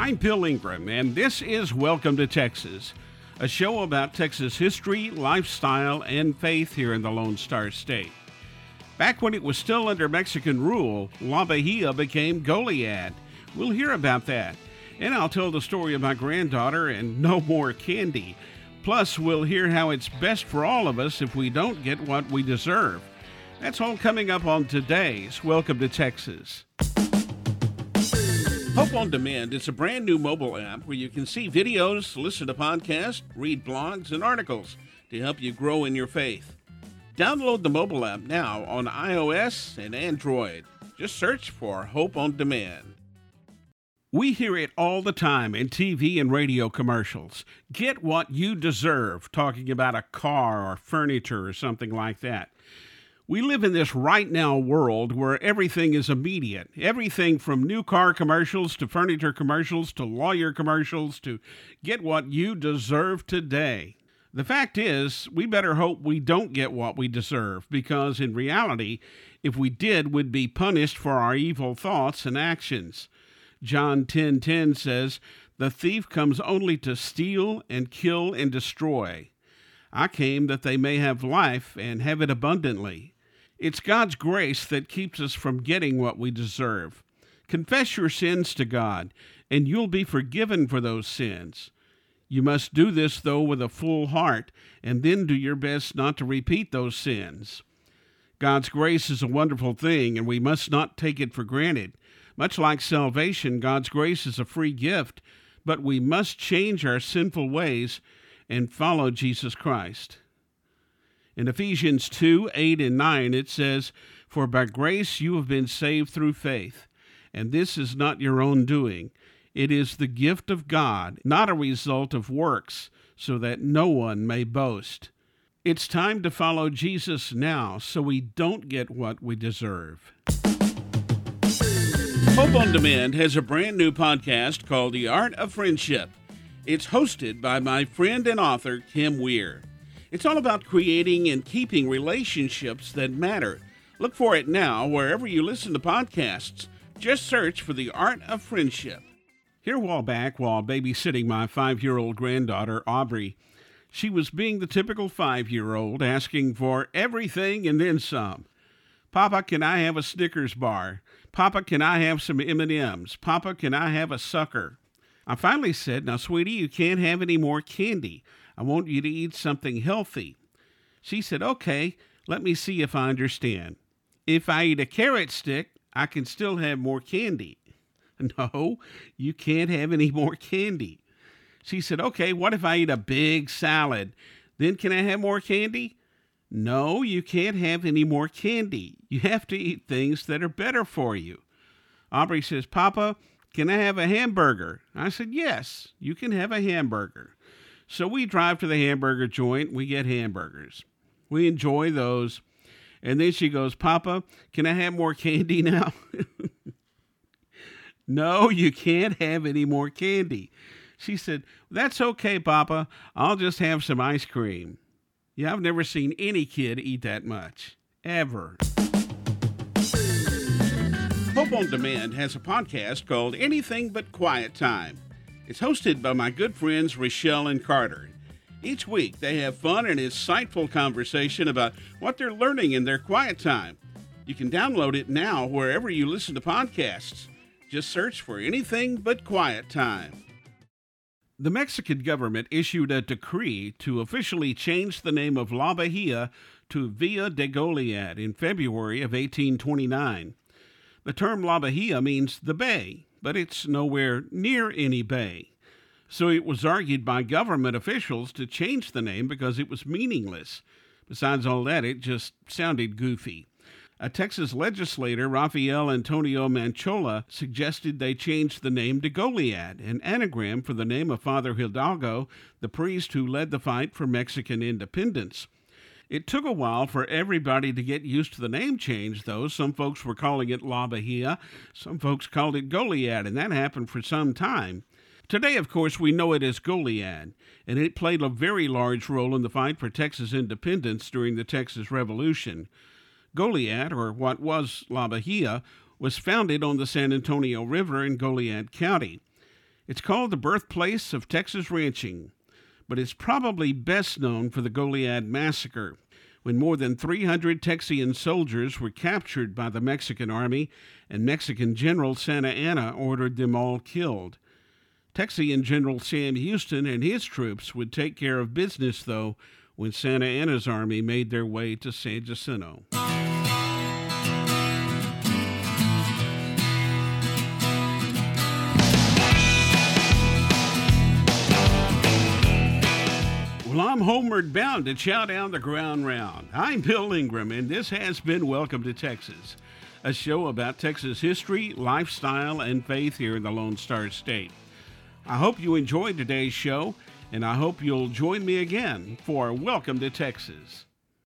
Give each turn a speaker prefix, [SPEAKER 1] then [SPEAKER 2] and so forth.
[SPEAKER 1] I'm Bill Ingram, and this is Welcome to Texas, a show about Texas history, lifestyle, and faith here in the Lone Star State. Back when it was still under Mexican rule, La Bahia became Goliad. We'll hear about that. And I'll tell the story of my granddaughter and no more candy. Plus, we'll hear how it's best for all of us if we don't get what we deserve. That's all coming up on today's Welcome to Texas. Hope on Demand is a brand new mobile app where you can see videos, listen to podcasts, read blogs, and articles to help you grow in your faith. Download the mobile app now on iOS and Android. Just search for Hope on Demand. We hear it all the time in TV and radio commercials. Get what you deserve, talking about a car or furniture or something like that. We live in this right now world where everything is immediate. Everything from new car commercials to furniture commercials to lawyer commercials to get what you deserve today. The fact is, we better hope we don't get what we deserve because in reality, if we did, we'd be punished for our evil thoughts and actions. John 10:10 10, 10 says, "The thief comes only to steal and kill and destroy. I came that they may have life and have it abundantly." It's God's grace that keeps us from getting what we deserve. Confess your sins to God, and you'll be forgiven for those sins. You must do this, though, with a full heart, and then do your best not to repeat those sins. God's grace is a wonderful thing, and we must not take it for granted. Much like salvation, God's grace is a free gift, but we must change our sinful ways and follow Jesus Christ. In Ephesians 2 8 and 9, it says, For by grace you have been saved through faith, and this is not your own doing. It is the gift of God, not a result of works, so that no one may boast. It's time to follow Jesus now so we don't get what we deserve. Hope on Demand has a brand new podcast called The Art of Friendship. It's hosted by my friend and author, Kim Weir. It's all about creating and keeping relationships that matter. Look for it now wherever you listen to podcasts. Just search for The Art of Friendship. Here, while back, while babysitting my five year old granddaughter, Aubrey, she was being the typical five year old, asking for everything and then some. Papa, can I have a Snickers bar? Papa, can I have some M&Ms? Papa, can I have a sucker? I finally said, Now, sweetie, you can't have any more candy. I want you to eat something healthy. She said, Okay, let me see if I understand. If I eat a carrot stick, I can still have more candy. No, you can't have any more candy. She said, Okay, what if I eat a big salad? Then can I have more candy? No, you can't have any more candy. You have to eat things that are better for you. Aubrey says, Papa, can I have a hamburger? I said, Yes, you can have a hamburger. So we drive to the hamburger joint, we get hamburgers. We enjoy those. And then she goes, Papa, can I have more candy now? no, you can't have any more candy. She said, That's okay, Papa. I'll just have some ice cream. Yeah, I've never seen any kid eat that much. Ever. Hope on Demand has a podcast called Anything But Quiet Time. It's hosted by my good friends Rochelle and Carter. Each week, they have fun and insightful conversation about what they're learning in their quiet time. You can download it now wherever you listen to podcasts. Just search for anything but quiet time. The Mexican government issued a decree to officially change the name of La Bahia to Villa de Goliad in February of 1829. The term La Bahia means the bay, but it's nowhere near any bay. So it was argued by government officials to change the name because it was meaningless. Besides all that, it just sounded goofy. A Texas legislator, Rafael Antonio Manchola, suggested they change the name to Goliad, an anagram for the name of Father Hidalgo, the priest who led the fight for Mexican independence. It took a while for everybody to get used to the name change, though. Some folks were calling it La Bahia, some folks called it Goliad, and that happened for some time. Today, of course, we know it as Goliad, and it played a very large role in the fight for Texas independence during the Texas Revolution. Goliad, or what was La Bahia, was founded on the San Antonio River in Goliad County. It's called the birthplace of Texas ranching, but is probably best known for the Goliad Massacre, when more than 300 Texian soldiers were captured by the Mexican army and Mexican General Santa Anna ordered them all killed. Texian General Sam Houston and his troops would take care of business, though, when Santa Anna's army made their way to San Jacinto. Homeward bound to chow down the ground round. I'm Bill Ingram, and this has been Welcome to Texas, a show about Texas history, lifestyle, and faith here in the Lone Star State. I hope you enjoyed today's show, and I hope you'll join me again for Welcome to Texas.